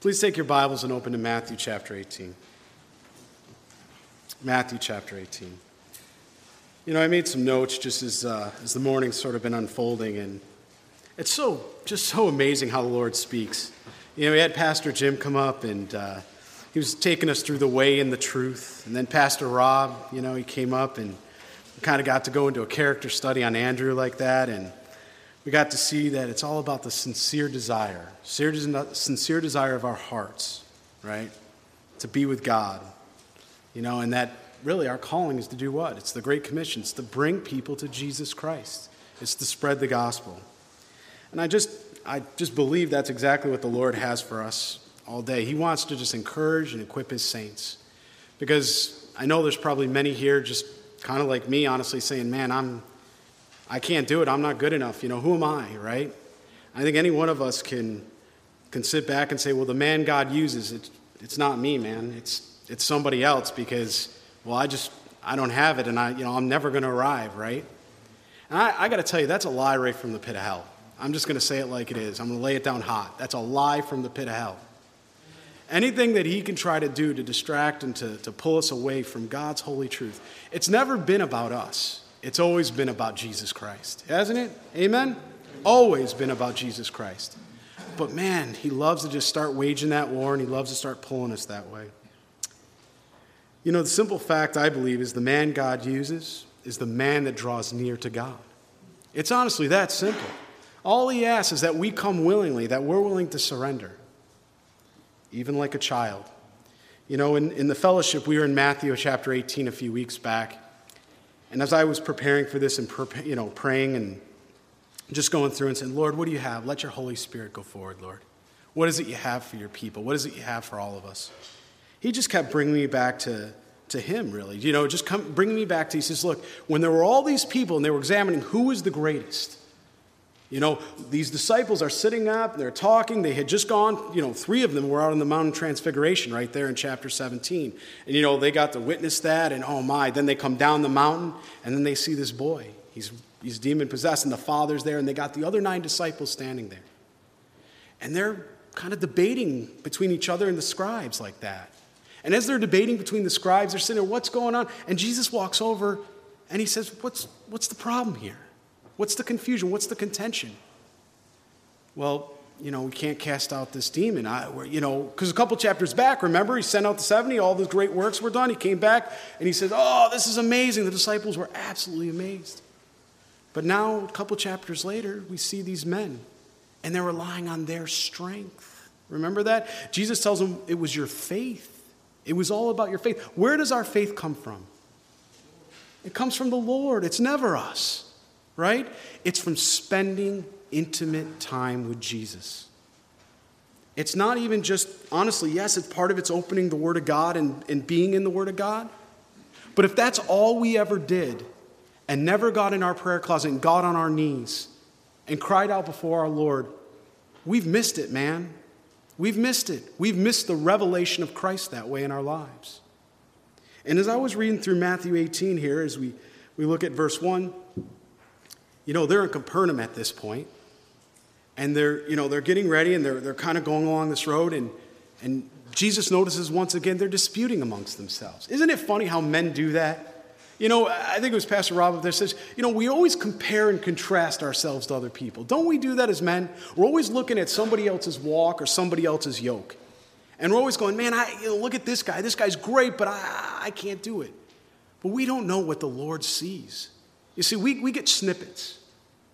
Please take your Bibles and open to Matthew chapter 18. Matthew chapter 18. You know, I made some notes just as, uh, as the morning's sort of been unfolding, and it's so, just so amazing how the Lord speaks. You know, we had Pastor Jim come up, and uh, he was taking us through the way and the truth. And then Pastor Rob, you know, he came up and kind of got to go into a character study on Andrew like that, and we got to see that it's all about the sincere desire, sincere desire of our hearts, right? To be with God. You know, and that really our calling is to do what? It's the Great Commission. It's to bring people to Jesus Christ. It's to spread the gospel. And I just I just believe that's exactly what the Lord has for us all day. He wants to just encourage and equip his saints. Because I know there's probably many here just kind of like me, honestly, saying, Man, I'm I can't do it. I'm not good enough. You know, who am I, right? I think any one of us can, can sit back and say, well, the man God uses, it, it's not me, man. It's, it's somebody else because, well, I just, I don't have it and I, you know, I'm never going to arrive, right? And I, I got to tell you, that's a lie right from the pit of hell. I'm just going to say it like it is. I'm going to lay it down hot. That's a lie from the pit of hell. Anything that he can try to do to distract and to, to pull us away from God's holy truth, it's never been about us. It's always been about Jesus Christ, hasn't it? Amen? Always been about Jesus Christ. But man, he loves to just start waging that war and he loves to start pulling us that way. You know, the simple fact I believe is the man God uses is the man that draws near to God. It's honestly that simple. All he asks is that we come willingly, that we're willing to surrender, even like a child. You know, in, in the fellowship, we were in Matthew chapter 18 a few weeks back. And as I was preparing for this and you know, praying and just going through and saying, Lord, what do you have? Let your Holy Spirit go forward, Lord. What is it you have for your people? What is it you have for all of us? He just kept bringing me back to, to Him, really. You know, just come, bringing me back to, He says, Look, when there were all these people and they were examining who was the greatest, you know, these disciples are sitting up, they're talking. They had just gone, you know, three of them were out on the Mountain Transfiguration right there in chapter 17. And, you know, they got to witness that, and oh my, then they come down the mountain, and then they see this boy. He's, he's demon possessed, and the father's there, and they got the other nine disciples standing there. And they're kind of debating between each other and the scribes like that. And as they're debating between the scribes, they're sitting there, what's going on? And Jesus walks over and he says, What's, what's the problem here? What's the confusion? What's the contention? Well, you know, we can't cast out this demon. I, you know, because a couple chapters back, remember, he sent out the 70, all those great works were done. He came back and he said, Oh, this is amazing. The disciples were absolutely amazed. But now, a couple chapters later, we see these men and they're relying on their strength. Remember that? Jesus tells them it was your faith. It was all about your faith. Where does our faith come from? It comes from the Lord, it's never us right? It's from spending intimate time with Jesus. It's not even just, honestly, yes, it's part of it's opening the Word of God and, and being in the Word of God. But if that's all we ever did and never got in our prayer closet and got on our knees and cried out before our Lord, we've missed it, man. We've missed it. We've missed the revelation of Christ that way in our lives. And as I was reading through Matthew 18 here, as we, we look at verse 1, you know, they're in Capernaum at this point, and they're, you know, they're getting ready and they're, they're kind of going along this road, and, and Jesus notices once again they're disputing amongst themselves. Isn't it funny how men do that? You know, I think it was Pastor Rob up there says, you know, we always compare and contrast ourselves to other people. Don't we do that as men? We're always looking at somebody else's walk or somebody else's yoke. And we're always going, man, I, you know, look at this guy. This guy's great, but I, I can't do it. But we don't know what the Lord sees. You see, we, we get snippets.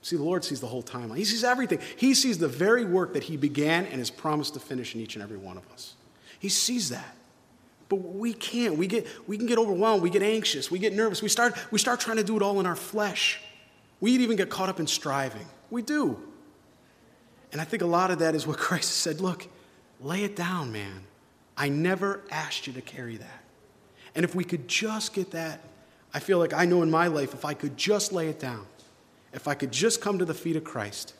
See, the Lord sees the whole timeline. He sees everything. He sees the very work that He began and has promised to finish in each and every one of us. He sees that. But we can't. We, get, we can get overwhelmed. We get anxious. We get nervous. We start, we start trying to do it all in our flesh. We even get caught up in striving. We do. And I think a lot of that is what Christ said look, lay it down, man. I never asked you to carry that. And if we could just get that, I feel like I know in my life, if I could just lay it down, if I could just come to the feet of Christ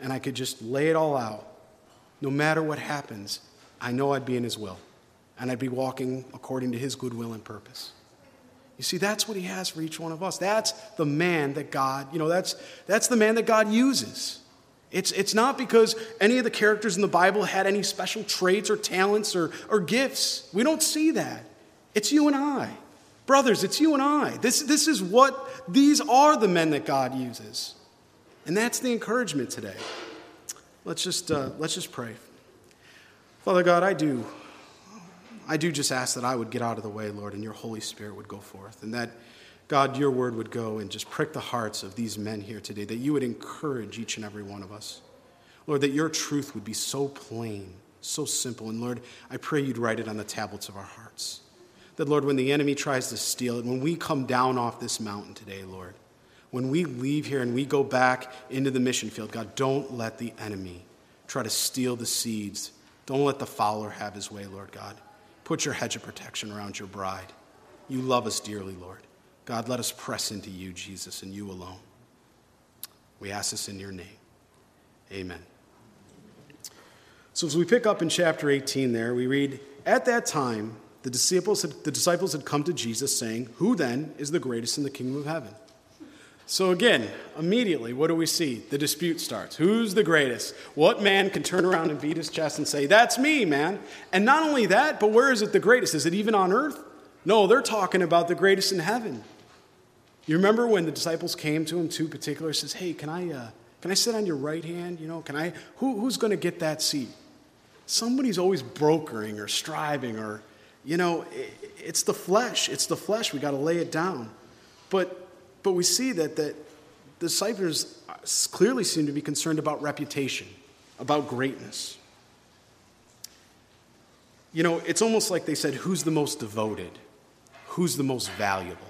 and I could just lay it all out, no matter what happens, I know I'd be in His will and I'd be walking according to His good will and purpose. You see, that's what He has for each one of us. That's the man that God, you know, that's, that's the man that God uses. It's, it's not because any of the characters in the Bible had any special traits or talents or, or gifts. We don't see that. It's you and I. Brothers, it's you and I. This, this is what, these are the men that God uses. And that's the encouragement today. Let's just, uh, let's just pray. Father God, I do, I do just ask that I would get out of the way, Lord, and your Holy Spirit would go forth, and that, God, your word would go and just prick the hearts of these men here today, that you would encourage each and every one of us. Lord, that your truth would be so plain, so simple. And Lord, I pray you'd write it on the tablets of our hearts. That, Lord, when the enemy tries to steal it, when we come down off this mountain today, Lord, when we leave here and we go back into the mission field, God, don't let the enemy try to steal the seeds. Don't let the fowler have his way, Lord God. Put your hedge of protection around your bride. You love us dearly, Lord. God, let us press into you, Jesus, and you alone. We ask this in your name. Amen. So, as we pick up in chapter 18, there, we read, At that time, the disciples, had, the disciples had come to Jesus, saying, Who then is the greatest in the kingdom of heaven? So, again, immediately, what do we see? The dispute starts. Who's the greatest? What man can turn around and beat his chest and say, That's me, man? And not only that, but where is it the greatest? Is it even on earth? No, they're talking about the greatest in heaven. You remember when the disciples came to him, two particular, says, Hey, can I, uh, can I sit on your right hand? You know, can I, who, who's going to get that seat? Somebody's always brokering or striving or, you know, it's the flesh. It's the flesh. We got to lay it down. But but we see that, that the disciples uh, clearly seem to be concerned about reputation, about greatness. You know, it's almost like they said, who's the most devoted? Who's the most valuable?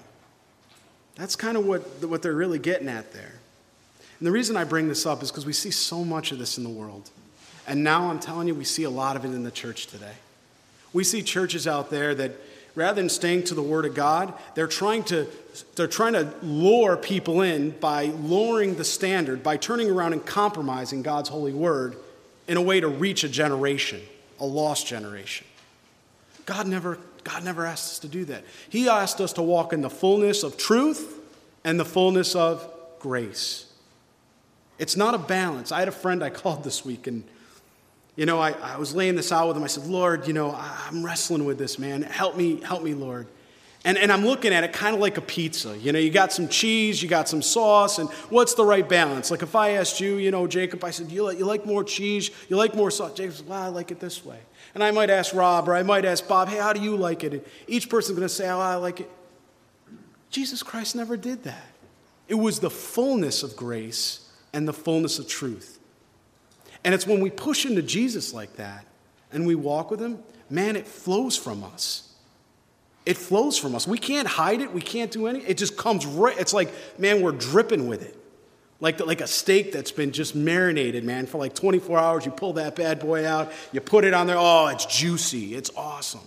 That's kind of what, what they're really getting at there. And the reason I bring this up is because we see so much of this in the world. And now I'm telling you, we see a lot of it in the church today. We see churches out there that rather than staying to the Word of God, they're trying to, they're trying to lure people in by lowering the standard, by turning around and compromising God's holy Word in a way to reach a generation, a lost generation. God never, God never asked us to do that. He asked us to walk in the fullness of truth and the fullness of grace. It's not a balance. I had a friend I called this week, and you know, I, I was laying this out with him. I said, Lord, you know, I'm wrestling with this, man. Help me, help me, Lord. And, and I'm looking at it kind of like a pizza. You know, you got some cheese, you got some sauce, and what's the right balance? Like if I asked you, you know, Jacob, I said, you like, you like more cheese? You like more sauce? Jacob said, well, I like it this way. And I might ask Rob or I might ask Bob, hey, how do you like it? And each person's going to say, oh, I like it. Jesus Christ never did that. It was the fullness of grace and the fullness of truth. And it's when we push into Jesus like that and we walk with Him, man, it flows from us. It flows from us. We can't hide it. We can't do anything. It just comes right. It's like, man, we're dripping with it. Like, the, like a steak that's been just marinated, man, for like 24 hours. You pull that bad boy out, you put it on there. Oh, it's juicy. It's awesome.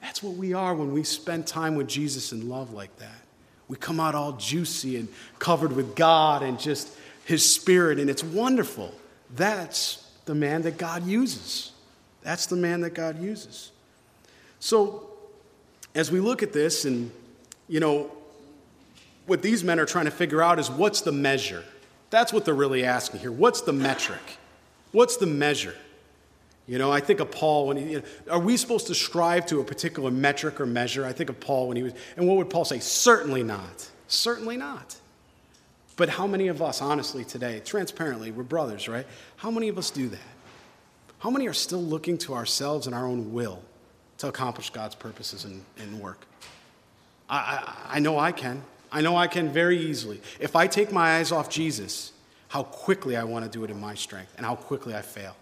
That's what we are when we spend time with Jesus in love like that. We come out all juicy and covered with God and just His Spirit, and it's wonderful. That's the man that God uses. That's the man that God uses. So, as we look at this, and, you know, what these men are trying to figure out is what's the measure? That's what they're really asking here. What's the metric? What's the measure? You know, I think of Paul when he, you know, are we supposed to strive to a particular metric or measure? I think of Paul when he was, and what would Paul say? Certainly not. Certainly not. But how many of us, honestly, today, transparently, we're brothers, right? How many of us do that? How many are still looking to ourselves and our own will to accomplish God's purposes and, and work? I, I, I know I can. I know I can very easily. If I take my eyes off Jesus, how quickly I want to do it in my strength and how quickly I fail.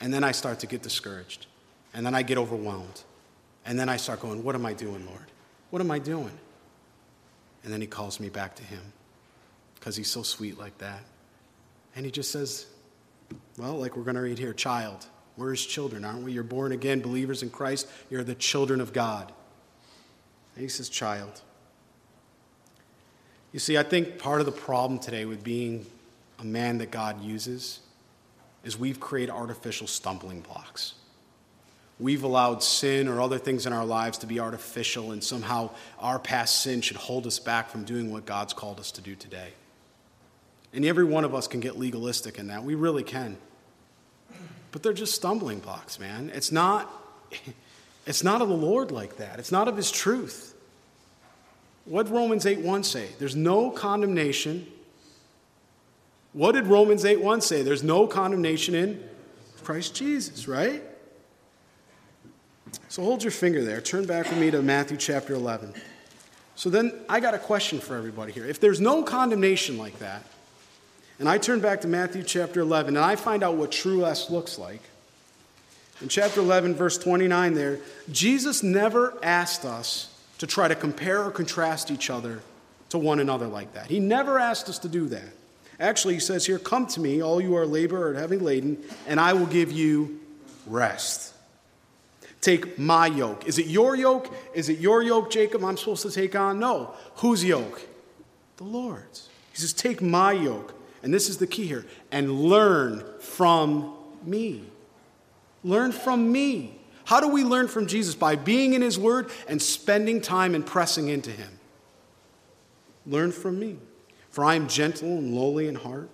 And then I start to get discouraged. And then I get overwhelmed. And then I start going, What am I doing, Lord? What am I doing? And then he calls me back to him because he's so sweet like that. And he just says, well, like we're going to read here, child. We're his children, aren't we? You're born again, believers in Christ. You're the children of God. And he says, child. You see, I think part of the problem today with being a man that God uses is we've created artificial stumbling blocks. We've allowed sin or other things in our lives to be artificial, and somehow our past sin should hold us back from doing what God's called us to do today. And every one of us can get legalistic in that. We really can. But they're just stumbling blocks, man. It's not, it's not of the Lord like that. It's not of his truth. What did Romans 8 1 say? There's no condemnation. What did Romans 8 1 say? There's no condemnation in Christ Jesus, right? So hold your finger there. Turn back with me to Matthew chapter 11. So then I got a question for everybody here. If there's no condemnation like that, and I turn back to Matthew chapter 11 and I find out what true rest looks like, in chapter 11, verse 29, there, Jesus never asked us to try to compare or contrast each other to one another like that. He never asked us to do that. Actually, he says here, Come to me, all you are labor and heavy laden, and I will give you rest. Take my yoke. Is it your yoke? Is it your yoke, Jacob, I'm supposed to take on? No. Whose yoke? The Lord's. He says, Take my yoke and this is the key here, and learn from me. Learn from me. How do we learn from Jesus? By being in His Word and spending time and pressing into Him. Learn from me. For I am gentle and lowly in heart,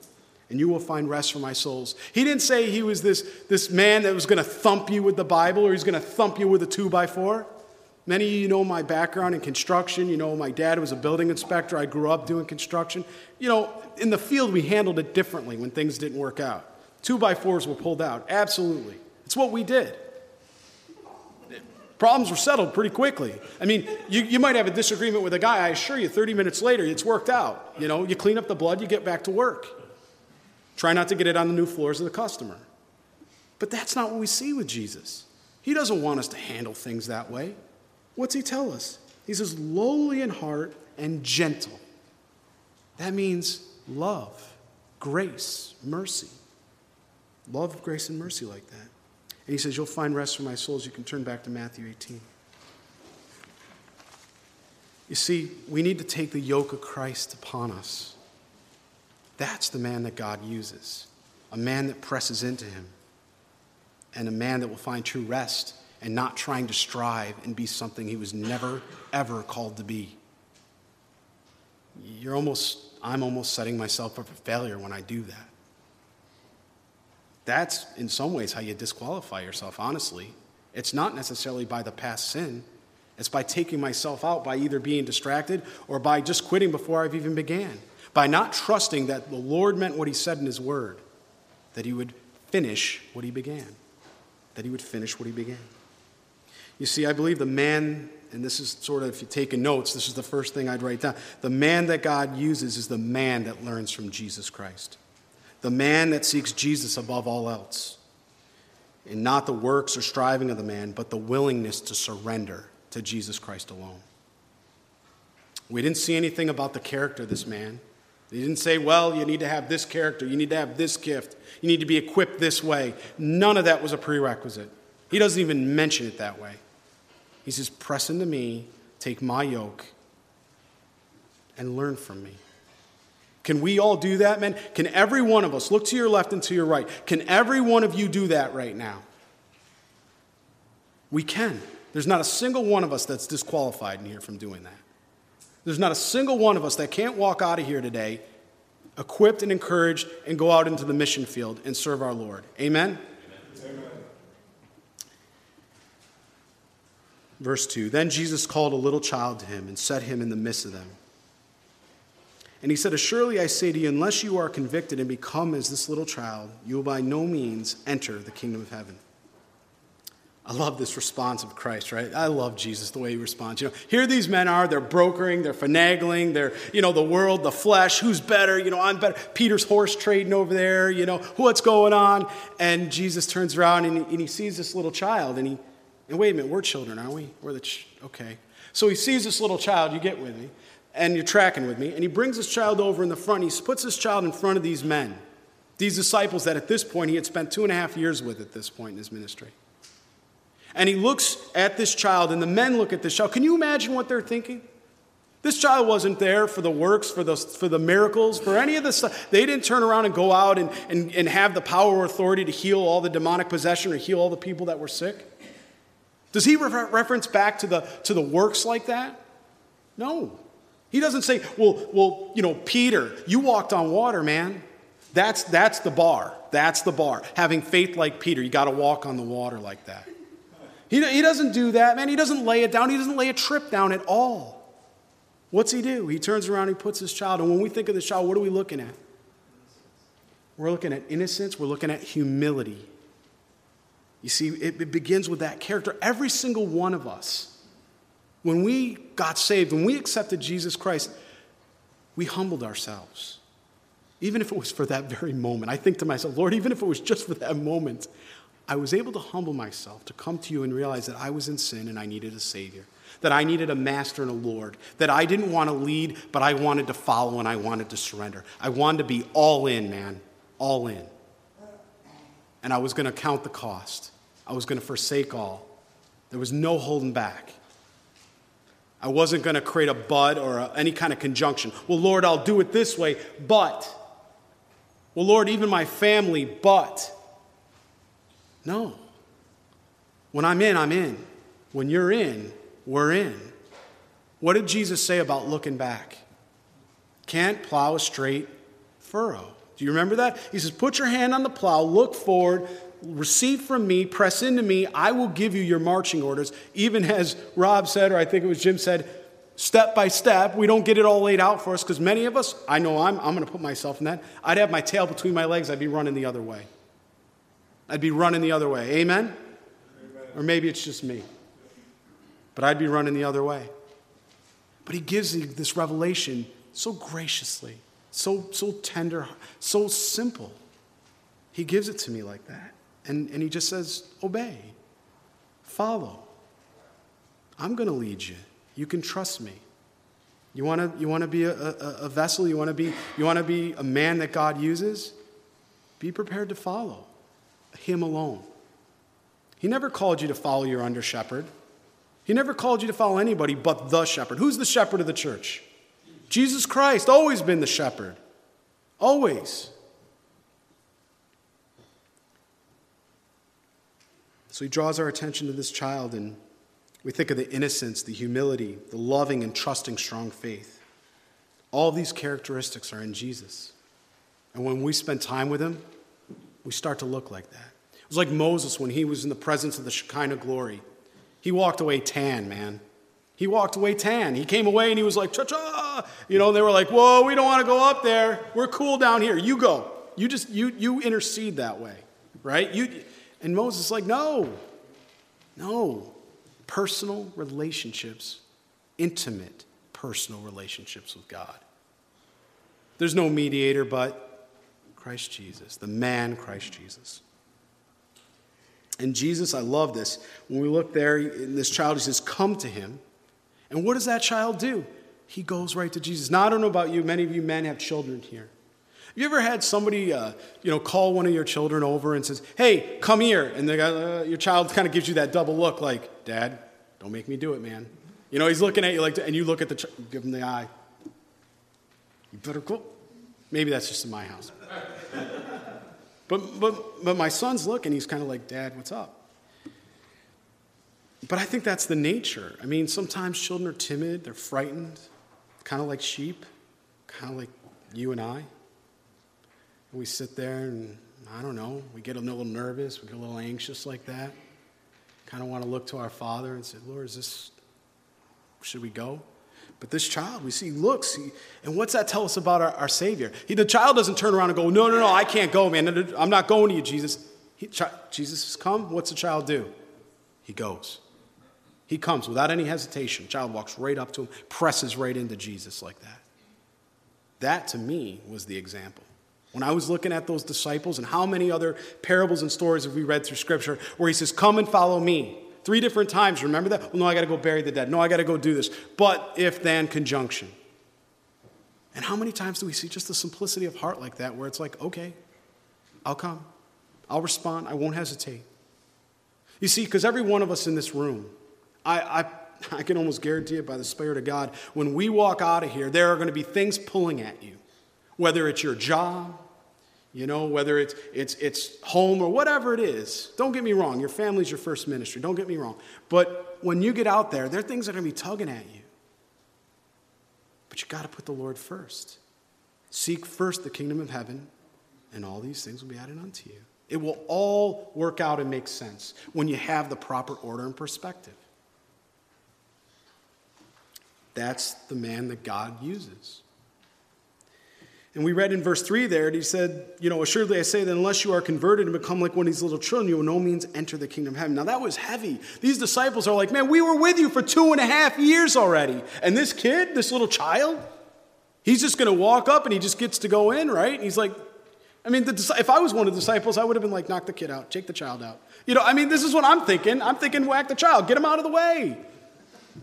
and you will find rest for my souls. He didn't say he was this, this man that was going to thump you with the Bible or he's going to thump you with a two by four. Many of you know my background in construction. You know, my dad was a building inspector. I grew up doing construction. You know, in the field, we handled it differently when things didn't work out. Two by fours were pulled out. Absolutely. It's what we did. Problems were settled pretty quickly. I mean, you, you might have a disagreement with a guy. I assure you, 30 minutes later, it's worked out. You know, you clean up the blood, you get back to work. Try not to get it on the new floors of the customer. But that's not what we see with Jesus. He doesn't want us to handle things that way. What's he tell us? He says, lowly in heart and gentle. That means love, grace, mercy. Love, grace, and mercy like that. And he says, You'll find rest for my souls. You can turn back to Matthew 18. You see, we need to take the yoke of Christ upon us. That's the man that God uses, a man that presses into him, and a man that will find true rest and not trying to strive and be something he was never, ever called to be. You're almost, I'm almost setting myself up for failure when I do that. That's, in some ways, how you disqualify yourself, honestly. It's not necessarily by the past sin. It's by taking myself out, by either being distracted or by just quitting before I've even began. By not trusting that the Lord meant what He said in His Word, that He would finish what He began. That He would finish what He began. You see, I believe the man, and this is sort of, if you're taking notes, this is the first thing I'd write down. The man that God uses is the man that learns from Jesus Christ, the man that seeks Jesus above all else. And not the works or striving of the man, but the willingness to surrender to Jesus Christ alone. We didn't see anything about the character of this man. He didn't say, well, you need to have this character, you need to have this gift, you need to be equipped this way. None of that was a prerequisite. He doesn't even mention it that way. He says, Press into me, take my yoke, and learn from me. Can we all do that, man? Can every one of us look to your left and to your right? Can every one of you do that right now? We can. There's not a single one of us that's disqualified in here from doing that. There's not a single one of us that can't walk out of here today equipped and encouraged and go out into the mission field and serve our Lord. Amen? Amen. Verse 2 Then Jesus called a little child to him and set him in the midst of them. And he said, Assuredly I say to you, unless you are convicted and become as this little child, you will by no means enter the kingdom of heaven. I love this response of Christ, right? I love Jesus, the way he responds. You know, here these men are, they're brokering, they're finagling, they're, you know, the world, the flesh, who's better? You know, I'm better. Peter's horse trading over there, you know, what's going on? And Jesus turns around and he, and he sees this little child and he, and wait a minute, we're children, aren't we? We're the, ch- okay. So he sees this little child, you get with me, and you're tracking with me, and he brings this child over in the front. He puts this child in front of these men, these disciples that at this point he had spent two and a half years with at this point in his ministry. And he looks at this child, and the men look at this child. Can you imagine what they're thinking? This child wasn't there for the works, for the, for the miracles, for any of this stuff. They didn't turn around and go out and, and, and have the power or authority to heal all the demonic possession or heal all the people that were sick. Does he refer- reference back to the, to the works like that? No. He He doesn't say, well, well, you know, Peter, you walked on water, man. That's, that's the bar. That's the bar. Having faith like Peter, you got to walk on the water like that. He, he doesn't do that, man. He doesn't lay it down. He doesn't lay a trip down at all. What's he do? He turns around, he puts his child, and when we think of the child, what are we looking at? We're looking at innocence, we're looking at humility. You see, it, it begins with that character. Every single one of us, when we got saved, when we accepted Jesus Christ, we humbled ourselves. Even if it was for that very moment. I think to myself, Lord, even if it was just for that moment, I was able to humble myself to come to you and realize that I was in sin and I needed a Savior, that I needed a master and a Lord, that I didn't want to lead, but I wanted to follow and I wanted to surrender. I wanted to be all in, man, all in. And I was going to count the cost, I was going to forsake all. There was no holding back. I wasn't going to create a but or a, any kind of conjunction. Well, Lord, I'll do it this way, but. Well, Lord, even my family, but. No. When I'm in, I'm in. When you're in, we're in. What did Jesus say about looking back? Can't plow a straight furrow. Do you remember that? He says, Put your hand on the plow, look forward, receive from me, press into me, I will give you your marching orders. Even as Rob said, or I think it was Jim said, step by step. We don't get it all laid out for us because many of us, I know I'm, I'm going to put myself in that. I'd have my tail between my legs, I'd be running the other way. I'd be running the other way. Amen? Amen? Or maybe it's just me. But I'd be running the other way. But he gives you this revelation so graciously, so, so tender, so simple. He gives it to me like that. And, and he just says, Obey, follow. I'm going to lead you. You can trust me. You want to you wanna be a, a, a vessel? You want to be, you wanna be a man that God uses? Be prepared to follow. Him alone. He never called you to follow your under shepherd. He never called you to follow anybody but the shepherd. Who's the shepherd of the church? Jesus Christ, always been the shepherd. Always. So he draws our attention to this child, and we think of the innocence, the humility, the loving and trusting, strong faith. All these characteristics are in Jesus. And when we spend time with him, we start to look like that. It was like Moses when he was in the presence of the Shekinah glory. He walked away tan, man. He walked away tan. He came away and he was like, cha cha. You know, they were like, whoa, we don't want to go up there. We're cool down here. You go. You just, you, you intercede that way, right? You, and Moses is like, no, no. Personal relationships, intimate personal relationships with God. There's no mediator but Christ Jesus, the man Christ Jesus. And Jesus, I love this. When we look there, this child, he says, Come to him. And what does that child do? He goes right to Jesus. Now, I don't know about you, many of you men have children here. You ever had somebody, uh, you know, call one of your children over and says, "Hey, come here," and uh, your child kind of gives you that double look, like, "Dad, don't make me do it, man." You know, he's looking at you like, and you look at the, ch- give him the eye. You better go. Maybe that's just in my house. But, but, but my son's looking, he's kind of like, Dad, what's up? But I think that's the nature. I mean, sometimes children are timid, they're frightened, kind of like sheep, kind of like you and I. We sit there and, I don't know, we get a little nervous, we get a little anxious like that. Kind of want to look to our Father and say, Lord, is this, should we go? But this child, we see, looks, he, and what's that tell us about our, our Savior? He, the child doesn't turn around and go, No, no, no, I can't go, man. I'm not going to you, Jesus. He, Jesus has come. What's the child do? He goes. He comes without any hesitation. Child walks right up to him, presses right into Jesus like that. That to me was the example. When I was looking at those disciples and how many other parables and stories have we read through Scripture where he says, Come and follow me. Three different times. Remember that? Well, no, I got to go bury the dead. No, I got to go do this. But if then conjunction. And how many times do we see just the simplicity of heart like that where it's like, okay, I'll come. I'll respond. I won't hesitate. You see, because every one of us in this room, I, I, I can almost guarantee it by the Spirit of God, when we walk out of here, there are going to be things pulling at you. Whether it's your job, you know, whether it's, it's, it's home or whatever it is. Don't get me wrong, your family's your first ministry. Don't get me wrong. But when you get out there, there are things that are going to be tugging at you. But you got to put the Lord first. Seek first the kingdom of heaven, and all these things will be added unto you. It will all work out and make sense when you have the proper order and perspective. That's the man that God uses. And we read in verse 3 there, and he said, You know, assuredly I say that unless you are converted and become like one of these little children, you will no means enter the kingdom of heaven. Now that was heavy. These disciples are like, Man, we were with you for two and a half years already. And this kid, this little child, he's just going to walk up and he just gets to go in, right? And he's like, I mean, the, if I was one of the disciples, I would have been like, Knock the kid out, take the child out. You know, I mean, this is what I'm thinking. I'm thinking, whack the child, get him out of the way.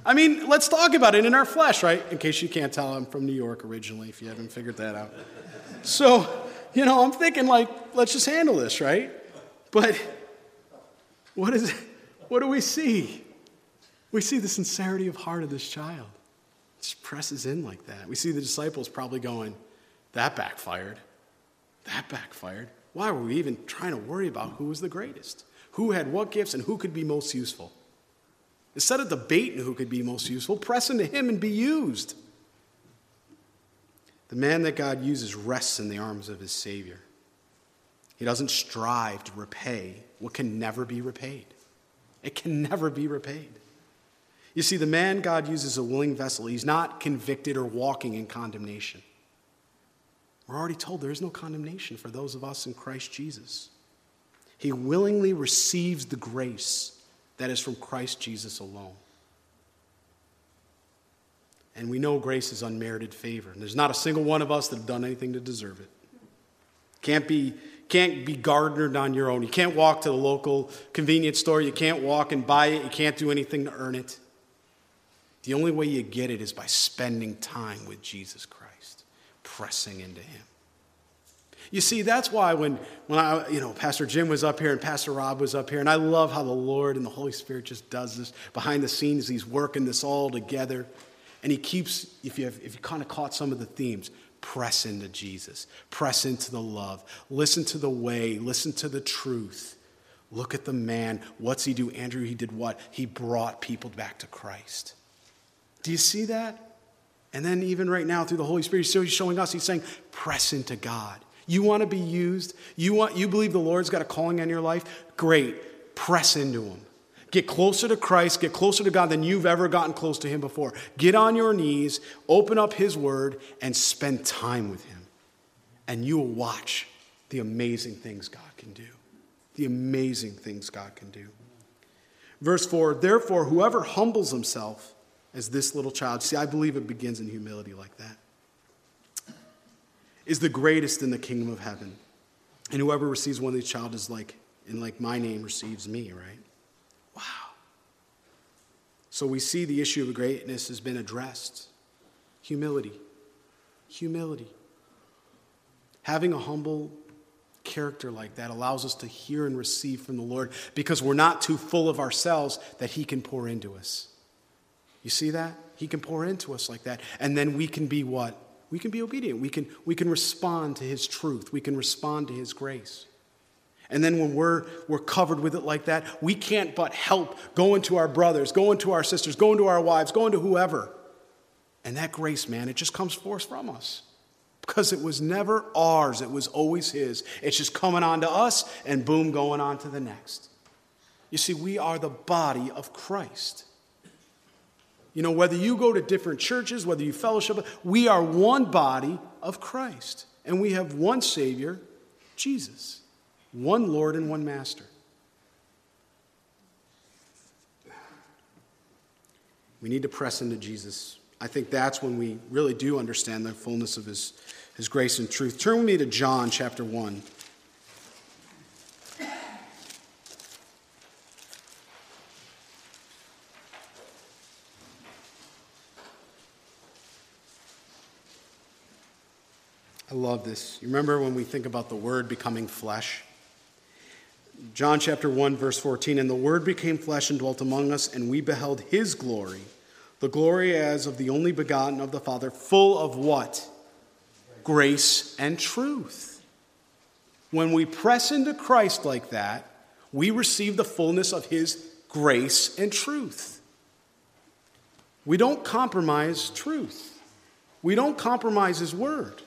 I mean, let's talk about it in our flesh, right? In case you can't tell, I'm from New York originally, if you haven't figured that out. So, you know, I'm thinking, like, let's just handle this, right? But what is what do we see? We see the sincerity of heart of this child. It just presses in like that. We see the disciples probably going, that backfired. That backfired. Why were we even trying to worry about who was the greatest? Who had what gifts and who could be most useful? Instead of debating who could be most useful, press into him and be used. The man that God uses rests in the arms of his Savior. He doesn't strive to repay what can never be repaid. It can never be repaid. You see, the man God uses is a willing vessel. He's not convicted or walking in condemnation. We're already told there is no condemnation for those of us in Christ Jesus. He willingly receives the grace that is from Christ Jesus alone. And we know grace is unmerited favor. And there's not a single one of us that have done anything to deserve it. Can't be, can't be garnered on your own. You can't walk to the local convenience store. You can't walk and buy it. You can't do anything to earn it. The only way you get it is by spending time with Jesus Christ, pressing into Him. You see, that's why when, when I, you know, Pastor Jim was up here and Pastor Rob was up here, and I love how the Lord and the Holy Spirit just does this behind the scenes. He's working this all together. And he keeps, if you, have, if you kind of caught some of the themes, press into Jesus, press into the love, listen to the way, listen to the truth. Look at the man. What's he do? Andrew, he did what? He brought people back to Christ. Do you see that? And then, even right now, through the Holy Spirit, he's showing us, he's saying, press into God. You want to be used? You, want, you believe the Lord's got a calling on your life? Great. Press into him. Get closer to Christ, get closer to God than you've ever gotten close to Him before. Get on your knees, open up His Word, and spend time with Him. And you will watch the amazing things God can do. The amazing things God can do. Verse 4 Therefore, whoever humbles himself as this little child, see, I believe it begins in humility like that, is the greatest in the kingdom of heaven. And whoever receives one of these child is like, in like my name receives me, right? Wow. So we see the issue of greatness has been addressed humility. Humility. Having a humble character like that allows us to hear and receive from the Lord because we're not too full of ourselves that He can pour into us. You see that? He can pour into us like that. And then we can be what? We can be obedient. We can, we can respond to His truth. We can respond to His grace. And then when we're, we're covered with it like that, we can't but help go into our brothers, go into our sisters, go into our wives, go into whoever. And that grace, man, it just comes forth from us. Because it was never ours, it was always His. It's just coming on to us and boom, going on to the next. You see, we are the body of Christ. You know, whether you go to different churches, whether you fellowship, we are one body of Christ. And we have one Savior, Jesus one Lord and one Master. We need to press into Jesus. I think that's when we really do understand the fullness of his, his grace and truth. Turn with me to John chapter 1. I love this. You remember when we think about the Word becoming flesh? John chapter 1, verse 14, and the Word became flesh and dwelt among us, and we beheld his glory, the glory as of the only begotten of the Father, full of what? Grace and truth. When we press into Christ like that, we receive the fullness of his grace and truth. We don't compromise truth. We don't compromise His word.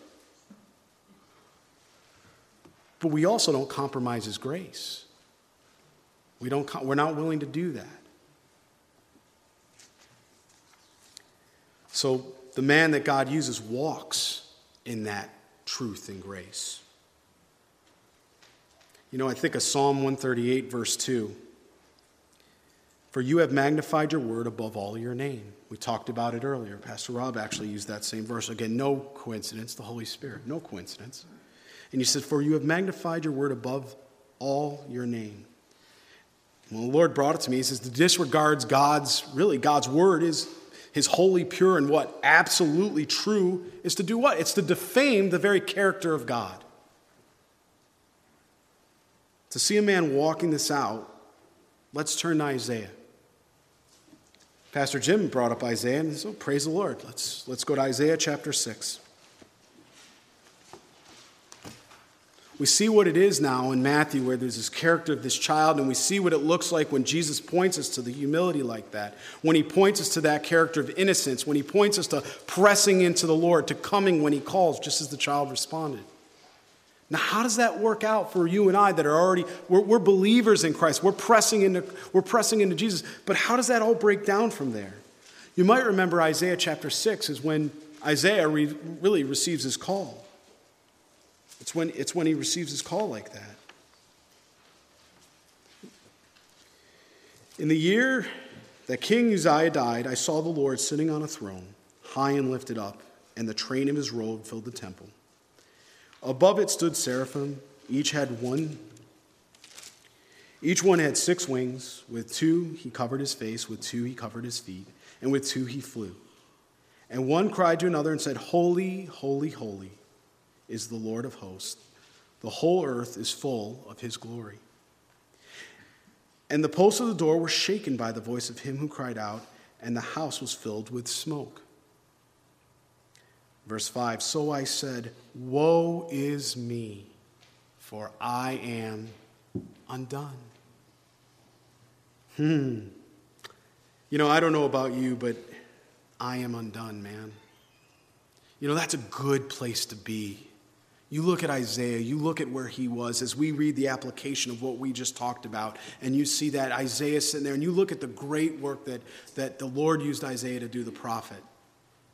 But we also don't compromise His grace. We don't, we're not willing to do that. So the man that God uses walks in that truth and grace. You know, I think of Psalm 138, verse 2. For you have magnified your word above all your name. We talked about it earlier. Pastor Rob actually used that same verse. Again, no coincidence, the Holy Spirit, no coincidence. And he said, For you have magnified your word above all your name. When the Lord brought it to me, he says, to disregards God's, really, God's word is his holy, pure, and what? Absolutely true is to do what? It's to defame the very character of God. To see a man walking this out, let's turn to Isaiah. Pastor Jim brought up Isaiah, and so oh, praise the Lord. Let's, let's go to Isaiah chapter 6. We see what it is now in Matthew, where there's this character of this child, and we see what it looks like when Jesus points us to the humility like that. When he points us to that character of innocence, when he points us to pressing into the Lord, to coming when he calls, just as the child responded. Now, how does that work out for you and I that are already, we're, we're believers in Christ? We're pressing, into, we're pressing into Jesus. But how does that all break down from there? You might remember Isaiah chapter 6 is when Isaiah re, really receives his call. It's when, it's when he receives his call like that. In the year that King Uzziah died, I saw the Lord sitting on a throne, high and lifted up, and the train of his robe filled the temple. Above it stood seraphim, each had one. Each one had six wings. With two he covered his face, with two he covered his feet, and with two he flew. And one cried to another and said, Holy, holy, holy is the Lord of hosts. The whole earth is full of his glory. And the posts of the door were shaken by the voice of him who cried out, and the house was filled with smoke. Verse 5 So I said, Woe is me, for I am undone. Hmm. You know, I don't know about you, but I am undone, man. You know, that's a good place to be. You look at Isaiah, you look at where he was as we read the application of what we just talked about, and you see that Isaiah sitting there, and you look at the great work that, that the Lord used Isaiah to do, the prophet.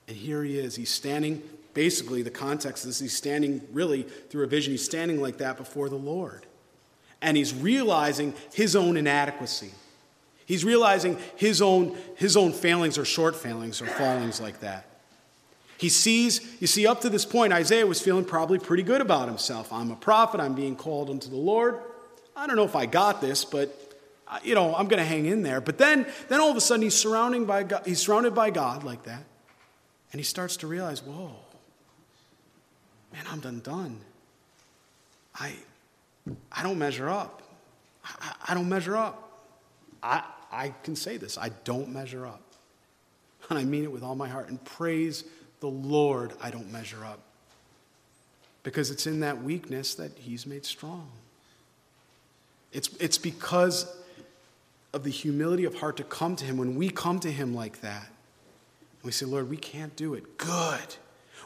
And here he is. He's standing, basically, the context this, he's standing really through a vision, he's standing like that before the Lord. And he's realizing his own inadequacy. He's realizing his own, his own failings or short failings or fallings like that. He sees, you see, up to this point, Isaiah was feeling probably pretty good about himself. I'm a prophet, I'm being called unto the Lord. I don't know if I got this, but uh, you know, I'm going to hang in there. But then, then all of a sudden, he's surrounding by God, he's surrounded by God like that, and he starts to realize, whoa, man, I'm done done. I, I don't measure up. I, I don't measure up. I, I can say this. I don't measure up, and I mean it with all my heart. And praise the Lord, I don't measure up. Because it's in that weakness that He's made strong. It's, it's because of the humility of heart to come to Him. When we come to Him like that, we say, Lord, we can't do it. Good.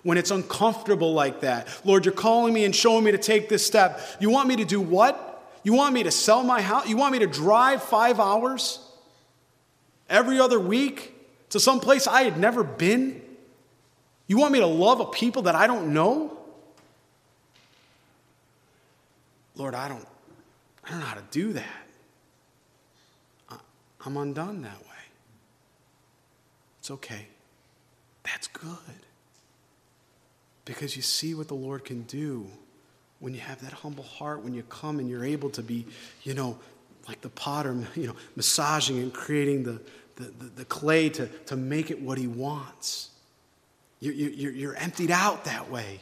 When it's uncomfortable like that, Lord, you're calling me and showing me to take this step. You want me to do what? You want me to sell my house? You want me to drive five hours every other week to some place I had never been? You want me to love a people that I don't know? Lord, I don't, I don't know how to do that. I'm undone that way. It's okay. That's good. Because you see what the Lord can do when you have that humble heart, when you come and you're able to be, you know, like the potter, you know, massaging and creating the, the, the, the clay to, to make it what he wants. You're, you're, emptied out that way.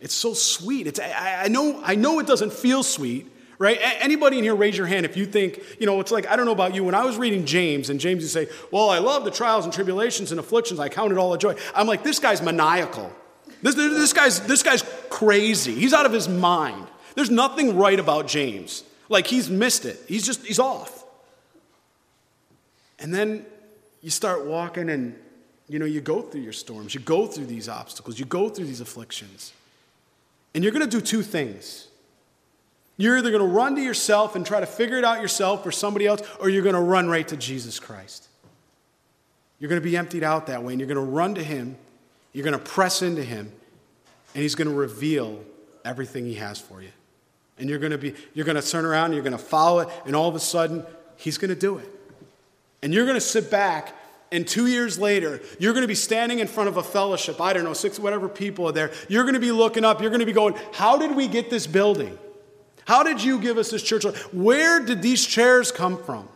It's so sweet. It's, I, I, know, I know it doesn't feel sweet, right? Anybody in here raise your hand if you think, you know, it's like, I don't know about you. When I was reading James, and James would say, Well, I love the trials and tribulations and afflictions. I count it all a joy. I'm like, This guy's maniacal. This, this, guy's, this guy's crazy. He's out of his mind. There's nothing right about James. Like, he's missed it. He's just, he's off. And then you start walking and You know, you go through your storms, you go through these obstacles, you go through these afflictions. And you're going to do two things. You're either going to run to yourself and try to figure it out yourself or somebody else, or you're going to run right to Jesus Christ. You're going to be emptied out that way, and you're going to run to Him, you're going to press into Him, and He's going to reveal everything He has for you. And you're going to be, you're going to turn around, you're going to follow it, and all of a sudden, He's going to do it. And you're going to sit back, and two years later, you're going to be standing in front of a fellowship, I don't know, six, whatever people are there. You're going to be looking up, you're going to be going, How did we get this building? How did you give us this church? Where did these chairs come from?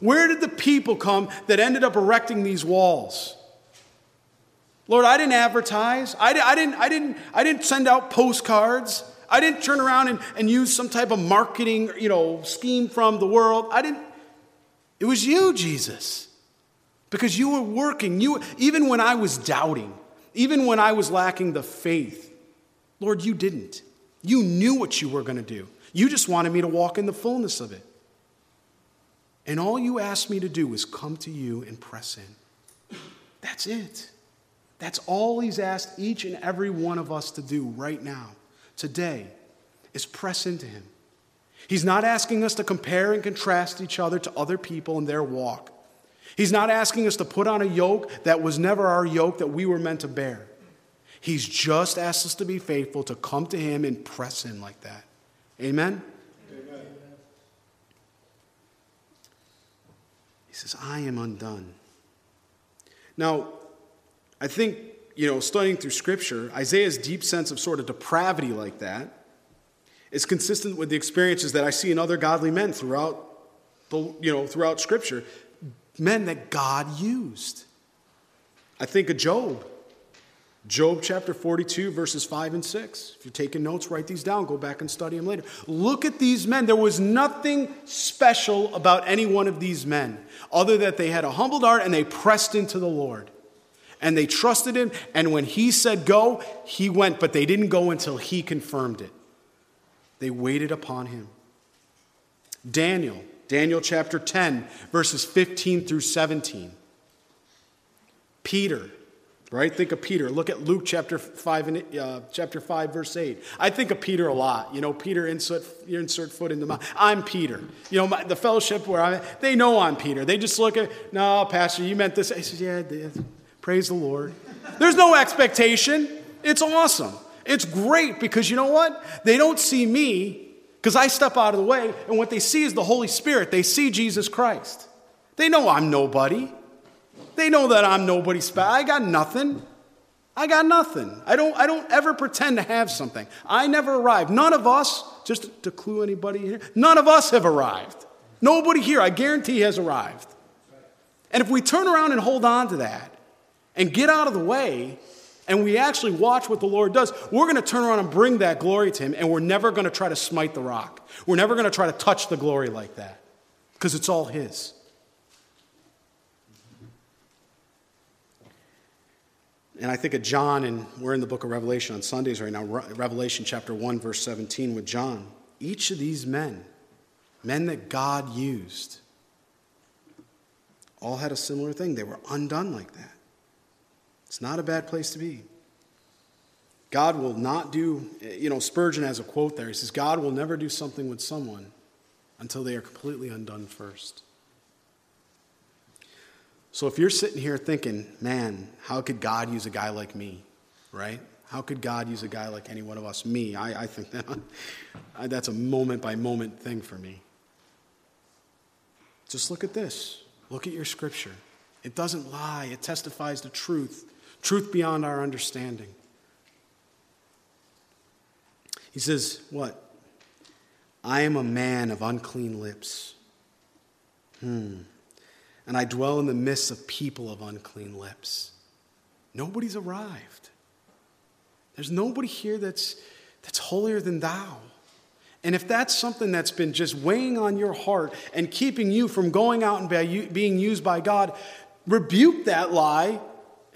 Where did the people come that ended up erecting these walls? Lord, I didn't advertise. I, didn't, I, didn't, I didn't send out postcards. I didn't turn around and, and use some type of marketing you know, scheme from the world. I didn't. It was you, Jesus. Because you were working. You, even when I was doubting, even when I was lacking the faith, Lord, you didn't. You knew what you were going to do. You just wanted me to walk in the fullness of it. And all you asked me to do was come to you and press in. That's it. That's all he's asked each and every one of us to do right now, today, is press into him. He's not asking us to compare and contrast each other to other people in their walk. He's not asking us to put on a yoke that was never our yoke that we were meant to bear. He's just asked us to be faithful, to come to him and press in like that. Amen? He says, I am undone. Now, I think, you know, studying through Scripture, Isaiah's deep sense of sort of depravity like that is consistent with the experiences that I see in other godly men throughout, the, you know, throughout Scripture, men that God used. I think of Job. Job chapter 42, verses 5 and 6. If you're taking notes, write these down. Go back and study them later. Look at these men. There was nothing special about any one of these men, other that they had a humbled heart and they pressed into the Lord. And they trusted him. And when he said go, he went, but they didn't go until he confirmed it. They waited upon him. Daniel, Daniel chapter 10, verses 15 through 17. Peter, Right? Think of Peter. Look at Luke chapter 5, and, uh, chapter 5, verse 8. I think of Peter a lot. You know, Peter, insert, insert foot in the mouth. I'm Peter. You know, my, the fellowship where I they know I'm Peter. They just look at, no, Pastor, you meant this. I said, yeah, I did. Praise the Lord. There's no expectation. It's awesome. It's great because you know what? They don't see me because I step out of the way, and what they see is the Holy Spirit. They see Jesus Christ. They know I'm nobody. They know that I'm nobody special. I got nothing. I got nothing. I don't, I don't ever pretend to have something. I never arrived. None of us, just to clue anybody here, none of us have arrived. Nobody here, I guarantee, has arrived. And if we turn around and hold on to that and get out of the way and we actually watch what the Lord does, we're going to turn around and bring that glory to Him and we're never going to try to smite the rock. We're never going to try to touch the glory like that because it's all His. And I think of John, and we're in the book of Revelation on Sundays right now, Revelation chapter 1, verse 17 with John. Each of these men, men that God used, all had a similar thing. They were undone like that. It's not a bad place to be. God will not do, you know, Spurgeon has a quote there. He says, God will never do something with someone until they are completely undone first. So if you're sitting here thinking, man, how could God use a guy like me, right? How could God use a guy like any one of us? Me, I, I think that that's a moment by moment thing for me. Just look at this. Look at your scripture. It doesn't lie, it testifies the truth, truth beyond our understanding. He says, What? I am a man of unclean lips. Hmm and I dwell in the midst of people of unclean lips. Nobody's arrived. There's nobody here that's, that's holier than thou. And if that's something that's been just weighing on your heart and keeping you from going out and being used by God, rebuke that lie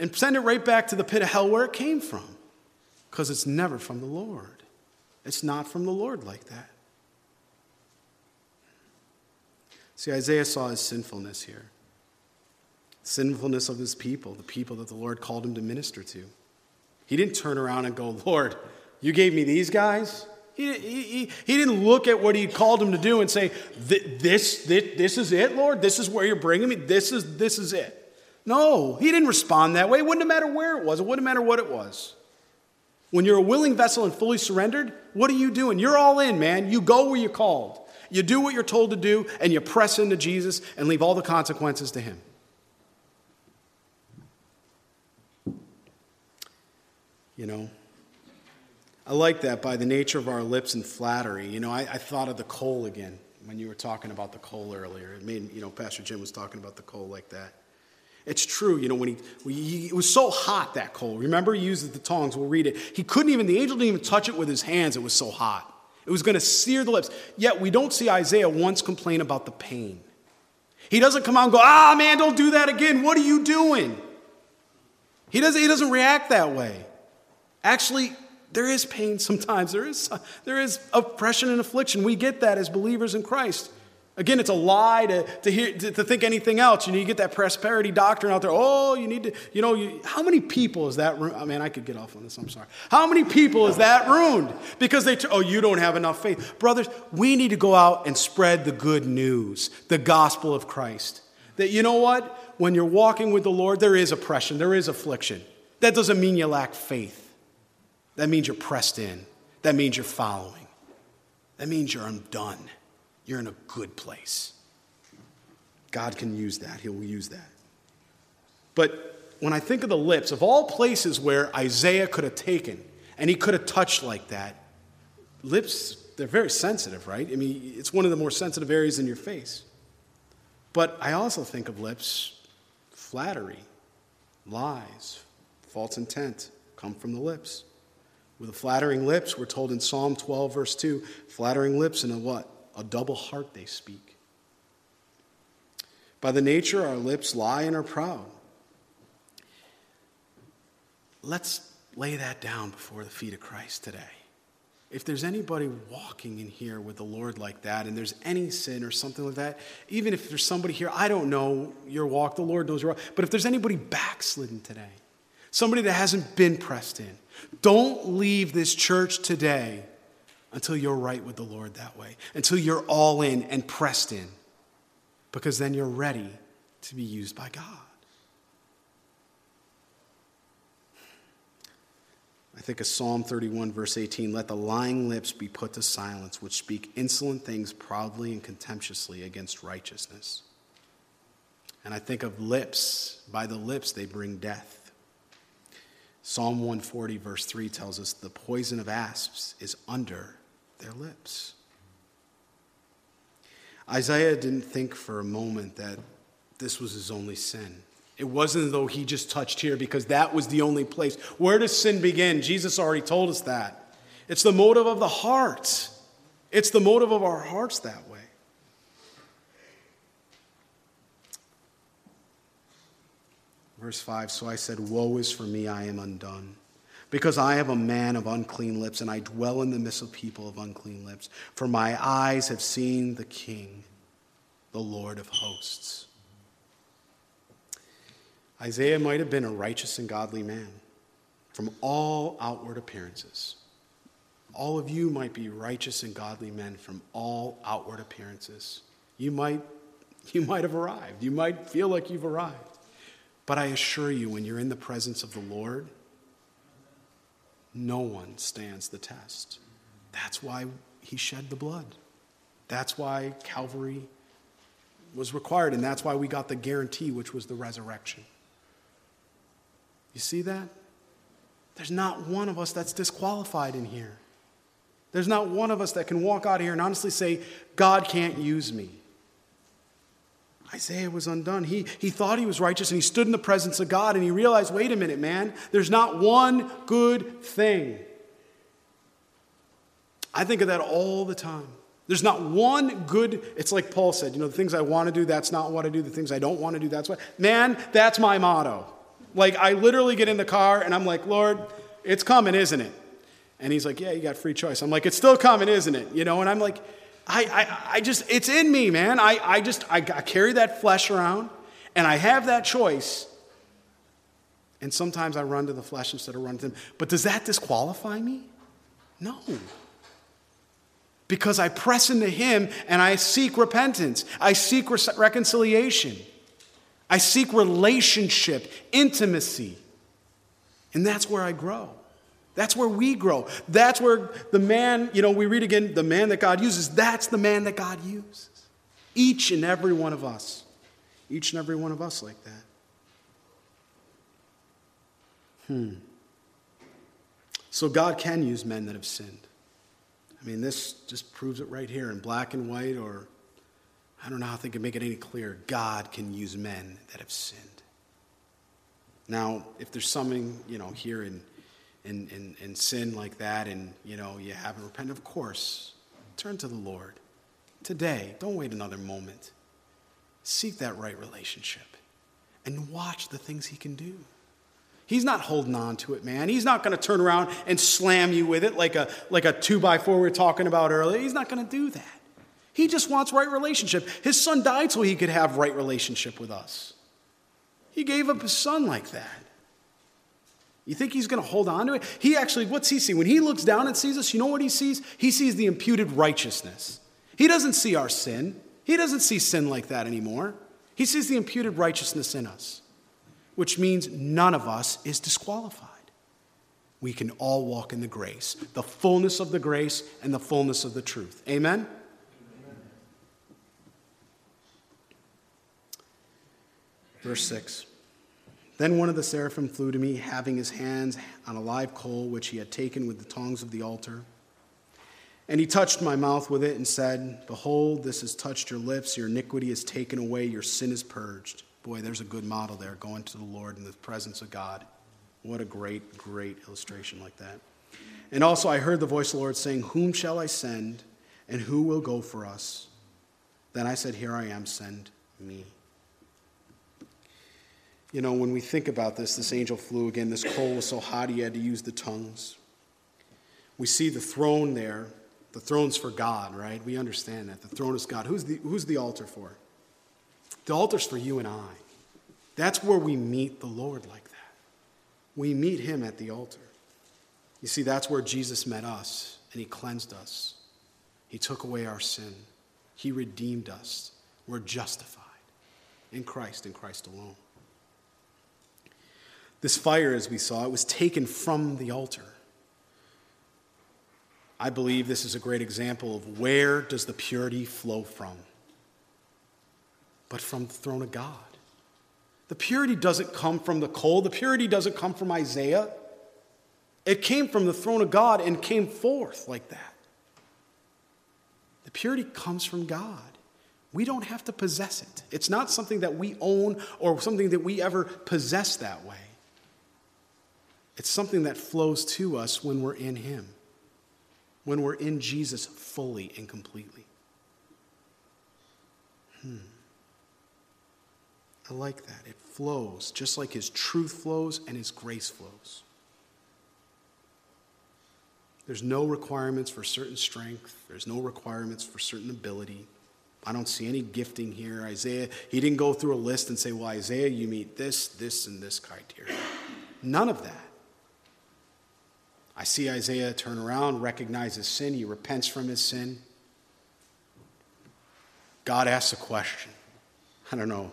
and send it right back to the pit of hell where it came from. Because it's never from the Lord. It's not from the Lord like that. See, Isaiah saw his sinfulness here. sinfulness of his people, the people that the Lord called him to minister to. He didn't turn around and go, Lord, you gave me these guys? He, he, he didn't look at what he called him to do and say, this, this, this is it, Lord? This is where you're bringing me? This is, this is it. No, he didn't respond that way. It wouldn't matter where it was, it wouldn't matter what it was. When you're a willing vessel and fully surrendered, what are you doing? You're all in, man. You go where you're called. You do what you're told to do, and you press into Jesus and leave all the consequences to him. You know, I like that by the nature of our lips and flattery. You know, I, I, thought of the coal again when you were talking about the coal earlier. It made, you know, Pastor Jim was talking about the coal like that. It's true, you know, when he, he, it was so hot, that coal. Remember, he uses the tongs, we'll read it. He couldn't even, the angel didn't even touch it with his hands, it was so hot. It was going to sear the lips. Yet we don't see Isaiah once complain about the pain. He doesn't come out and go, ah, man, don't do that again. What are you doing? He doesn't, he doesn't react that way. Actually, there is pain sometimes. There is, there is oppression and affliction. We get that as believers in Christ. Again, it's a lie to, to, hear, to, to, think anything else. You know, you get that prosperity doctrine out there. Oh, you need to, you know, you, how many people is that ruined? Oh, I mean, I could get off on this, I'm sorry. How many people is that ruined? Because they, oh, you don't have enough faith. Brothers, we need to go out and spread the good news, the gospel of Christ. That, you know what? When you're walking with the Lord, there is oppression, there is affliction. That doesn't mean you lack faith. That means you're pressed in. That means you're following. That means you're undone. You're in a good place. God can use that. He'll use that. But when I think of the lips, of all places where Isaiah could have taken and he could have touched like that, lips, they're very sensitive, right? I mean, it's one of the more sensitive areas in your face. But I also think of lips, flattery, lies, false intent come from the lips. With the flattering lips, we're told in Psalm 12, verse 2, flattering lips and a what? A double heart they speak. By the nature, our lips lie and are proud. Let's lay that down before the feet of Christ today. If there's anybody walking in here with the Lord like that, and there's any sin or something like that, even if there's somebody here, I don't know your walk, the Lord knows your walk, but if there's anybody backslidden today, somebody that hasn't been pressed in, don't leave this church today until you're right with the Lord that way, until you're all in and pressed in, because then you're ready to be used by God. I think of Psalm 31, verse 18 let the lying lips be put to silence, which speak insolent things proudly and contemptuously against righteousness. And I think of lips, by the lips they bring death. Psalm 140, verse 3 tells us the poison of asps is under their lips. Isaiah didn't think for a moment that this was his only sin. It wasn't though he just touched here because that was the only place. Where does sin begin? Jesus already told us that. It's the motive of the heart, it's the motive of our hearts that way. Verse 5 So I said, Woe is for me, I am undone. Because I am a man of unclean lips, and I dwell in the midst of people of unclean lips. For my eyes have seen the King, the Lord of hosts. Isaiah might have been a righteous and godly man from all outward appearances. All of you might be righteous and godly men from all outward appearances. You might, you might have arrived. You might feel like you've arrived. But I assure you, when you're in the presence of the Lord, no one stands the test. That's why he shed the blood. That's why Calvary was required, and that's why we got the guarantee, which was the resurrection. You see that? There's not one of us that's disqualified in here. There's not one of us that can walk out here and honestly say, God can't use me. Isaiah was undone. He, he thought he was righteous and he stood in the presence of God and he realized wait a minute, man, there's not one good thing. I think of that all the time. There's not one good, it's like Paul said, you know, the things I want to do, that's not what I do. The things I don't want to do, that's what. Man, that's my motto. Like, I literally get in the car and I'm like, Lord, it's coming, isn't it? And he's like, Yeah, you got free choice. I'm like, It's still coming, isn't it? You know, and I'm like, I, I, I just, it's in me, man. I, I just, I, I carry that flesh around. And I have that choice. And sometimes I run to the flesh instead of run to Him. But does that disqualify me? No. Because I press into Him and I seek repentance, I seek re- reconciliation, I seek relationship, intimacy. And that's where I grow. That's where we grow. That's where the man, you know, we read again, the man that God uses, that's the man that God uses. Each and every one of us. Each and every one of us like that. Hmm. So God can use men that have sinned. I mean, this just proves it right here in black and white, or I don't know how they can make it any clearer. God can use men that have sinned. Now, if there's something, you know, here in in, in, in sin like that and, you know, you haven't repented, of course, turn to the Lord. Today, don't wait another moment. Seek that right relationship and watch the things He can do. He's not holding on to it, man. He's not going to turn around and slam you with it like a, like a two by four we were talking about earlier. He's not going to do that. He just wants right relationship. His son died so he could have right relationship with us. He gave up his son like that. You think he's going to hold on to it? He actually, what's he see? When he looks down and sees us, you know what he sees? He sees the imputed righteousness. He doesn't see our sin. He doesn't see sin like that anymore. He sees the imputed righteousness in us, which means none of us is disqualified. We can all walk in the grace, the fullness of the grace and the fullness of the truth. Amen? Amen. Verse 6. Then one of the seraphim flew to me, having his hands on a live coal which he had taken with the tongs of the altar. And he touched my mouth with it and said, Behold, this has touched your lips, your iniquity is taken away, your sin is purged. Boy, there's a good model there, going to the Lord in the presence of God. What a great, great illustration like that. And also, I heard the voice of the Lord saying, Whom shall I send, and who will go for us? Then I said, Here I am, send me. You know, when we think about this, this angel flew again. This coal was so hot he had to use the tongues. We see the throne there. The throne's for God, right? We understand that. The throne is God. Who's the, who's the altar for? The altar's for you and I. That's where we meet the Lord like that. We meet him at the altar. You see, that's where Jesus met us and he cleansed us. He took away our sin. He redeemed us. We're justified in Christ, in Christ alone. This fire, as we saw, it was taken from the altar. I believe this is a great example of where does the purity flow from? But from the throne of God. The purity doesn't come from the coal, the purity doesn't come from Isaiah. It came from the throne of God and came forth like that. The purity comes from God. We don't have to possess it. It's not something that we own or something that we ever possess that way. It's something that flows to us when we're in Him, when we're in Jesus fully and completely. Hmm. I like that. It flows just like His truth flows and His grace flows. There's no requirements for certain strength, there's no requirements for certain ability. I don't see any gifting here. Isaiah, he didn't go through a list and say, Well, Isaiah, you meet this, this, and this criteria. None of that. I see Isaiah turn around, recognize his sin, he repents from his sin. God asks a question. I don't know.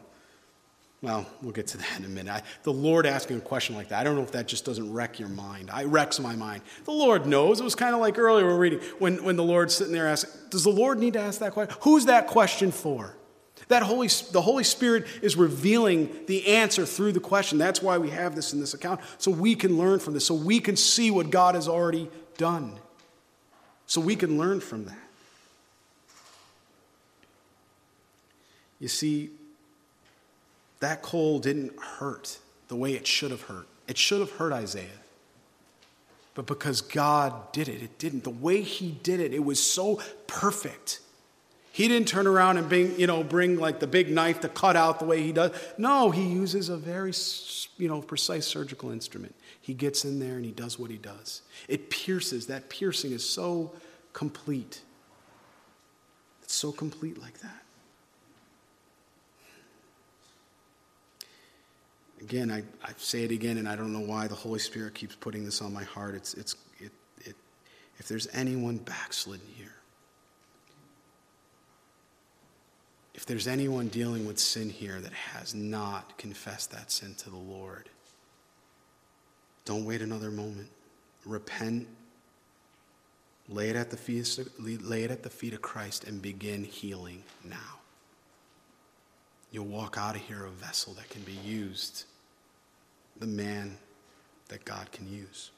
Well, we'll get to that in a minute. I, the Lord asking a question like that, I don't know if that just doesn't wreck your mind. I wrecks my mind. The Lord knows. It was kind of like earlier we were reading when, when the Lord's sitting there asking, Does the Lord need to ask that question? Who's that question for? That Holy, the Holy Spirit is revealing the answer through the question. That's why we have this in this account, so we can learn from this, so we can see what God has already done, so we can learn from that. You see, that coal didn't hurt the way it should have hurt. It should have hurt Isaiah. But because God did it, it didn't. The way He did it, it was so perfect he didn't turn around and bring, you know, bring like the big knife to cut out the way he does. No, he uses a very, you know, precise surgical instrument. He gets in there and he does what he does. It pierces. That piercing is so complete. It's so complete like that. again, I, I say it again, and I don't know why the Holy Spirit keeps putting this on my heart. It's, it's, it, it, if there's anyone backslidden here, if there's anyone dealing with sin here that has not confessed that sin to the Lord, don't wait another moment. Repent. Lay it at the feet, lay it at the feet of Christ and begin healing now. You'll walk out of here a vessel that can be used, the man that God can use.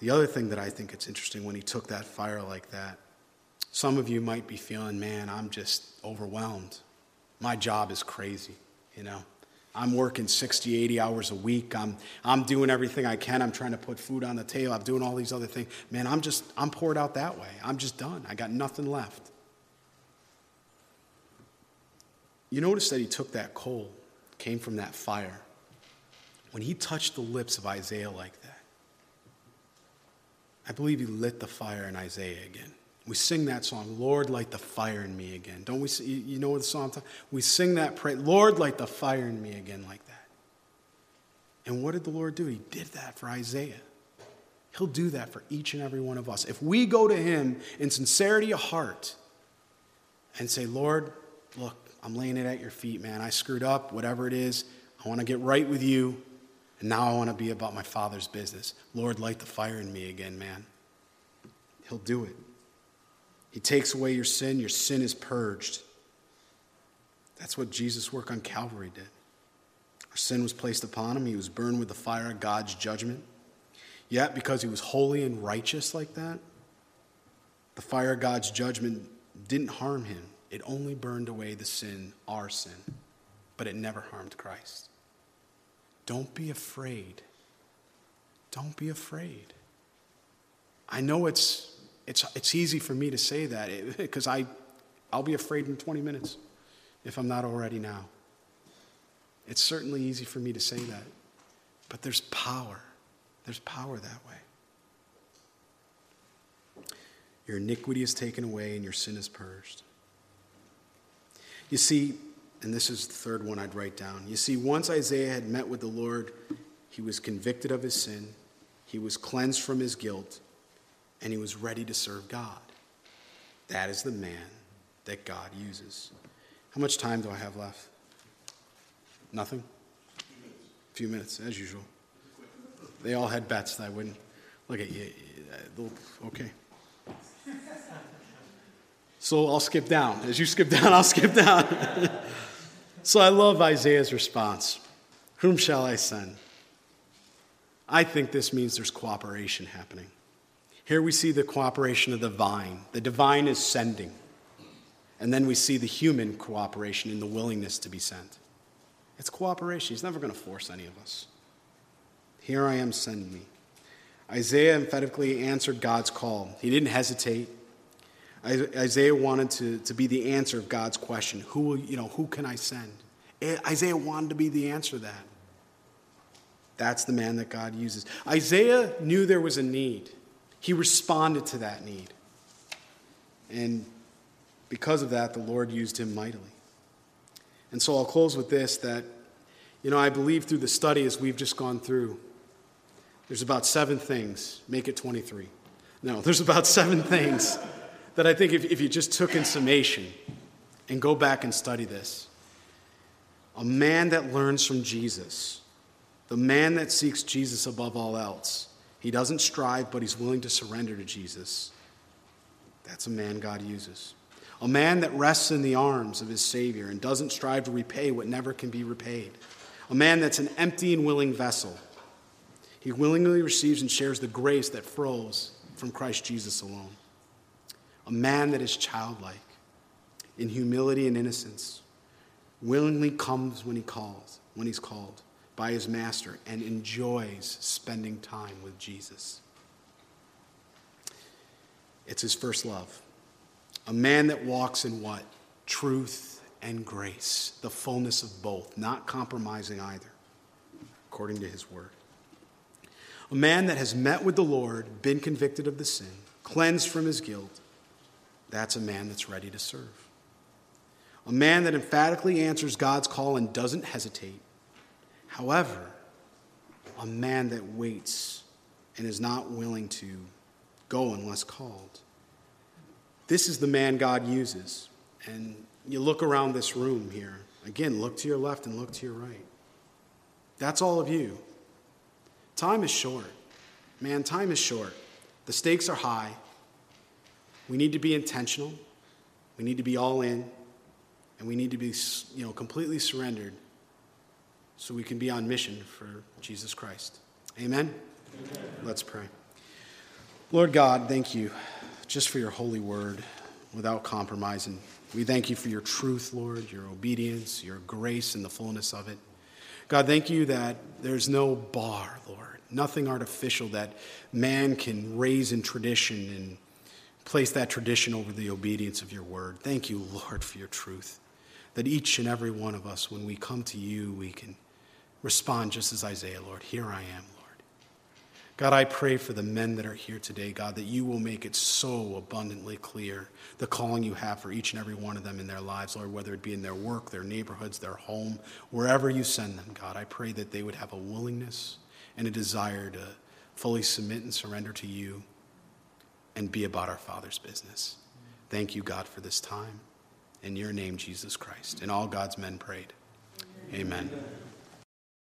The other thing that I think it's interesting when he took that fire like that, some of you might be feeling, man, I'm just overwhelmed. My job is crazy, you know. I'm working 60, 80 hours a week. I'm, I'm doing everything I can. I'm trying to put food on the table. I'm doing all these other things. Man, I'm just, I'm poured out that way. I'm just done. I got nothing left. You notice that he took that coal, came from that fire. When he touched the lips of Isaiah like that, I believe he lit the fire in Isaiah again. We sing that song, Lord, light the fire in me again. Don't we? You know what the song? We sing that prayer, Lord, light the fire in me again, like that. And what did the Lord do? He did that for Isaiah. He'll do that for each and every one of us. If we go to Him in sincerity of heart and say, Lord, look, I'm laying it at your feet, man. I screwed up, whatever it is. I want to get right with you. And now I want to be about my Father's business. Lord, light the fire in me again, man. He'll do it. He takes away your sin, your sin is purged. That's what Jesus' work on Calvary did. Our sin was placed upon him, he was burned with the fire of God's judgment. Yet, because he was holy and righteous like that, the fire of God's judgment didn't harm him. It only burned away the sin, our sin, but it never harmed Christ. Don't be afraid. Don't be afraid. I know it's it's, it's easy for me to say that eh, because I, I'll be afraid in 20 minutes if I'm not already now. It's certainly easy for me to say that. But there's power. There's power that way. Your iniquity is taken away and your sin is purged. You see, and this is the third one I'd write down. You see, once Isaiah had met with the Lord, he was convicted of his sin, he was cleansed from his guilt, and he was ready to serve God. That is the man that God uses. How much time do I have left? Nothing? A few minutes, as usual. They all had bets that I wouldn't. Look at you. Uh, okay. So I'll skip down. As you skip down, I'll skip down. so I love Isaiah's response Whom shall I send? I think this means there's cooperation happening. Here we see the cooperation of the vine. The divine is sending. And then we see the human cooperation in the willingness to be sent. It's cooperation. He's never going to force any of us. Here I am, send me. Isaiah emphatically answered God's call. He didn't hesitate. Isaiah wanted to, to be the answer of God's question who, will, you know, who can I send? Eh, Isaiah wanted to be the answer to that. That's the man that God uses. Isaiah knew there was a need. He responded to that need. And because of that, the Lord used him mightily. And so I'll close with this that, you know, I believe through the study as we've just gone through, there's about seven things. Make it 23. No, there's about seven things that I think if, if you just took in summation and go back and study this, a man that learns from Jesus, the man that seeks Jesus above all else, he doesn't strive, but he's willing to surrender to Jesus. That's a man God uses. A man that rests in the arms of his Savior and doesn't strive to repay what never can be repaid. A man that's an empty and willing vessel. He willingly receives and shares the grace that flows from Christ Jesus alone. A man that is childlike in humility and innocence, willingly comes when he calls, when he's called by his master and enjoys spending time with Jesus. It's his first love. A man that walks in what? Truth and grace, the fullness of both, not compromising either, according to his word. A man that has met with the Lord, been convicted of the sin, cleansed from his guilt, that's a man that's ready to serve. a man that emphatically answers God's call and doesn't hesitate. However, a man that waits and is not willing to go unless called. This is the man God uses. And you look around this room here. Again, look to your left and look to your right. That's all of you. Time is short. Man, time is short. The stakes are high. We need to be intentional. We need to be all in. And we need to be you know, completely surrendered so we can be on mission for Jesus Christ. Amen? Amen? Let's pray. Lord God, thank you just for your holy word without compromising. We thank you for your truth, Lord, your obedience, your grace, and the fullness of it. God, thank you that there's no bar, Lord, nothing artificial that man can raise in tradition and place that tradition over the obedience of your word. Thank you, Lord, for your truth. That each and every one of us, when we come to you, we can respond just as Isaiah, Lord. Here I am, Lord. God, I pray for the men that are here today, God, that you will make it so abundantly clear the calling you have for each and every one of them in their lives, Lord, whether it be in their work, their neighborhoods, their home, wherever you send them, God. I pray that they would have a willingness and a desire to fully submit and surrender to you and be about our Father's business. Thank you, God, for this time. In your name, Jesus Christ. And all God's men prayed. Amen. Amen.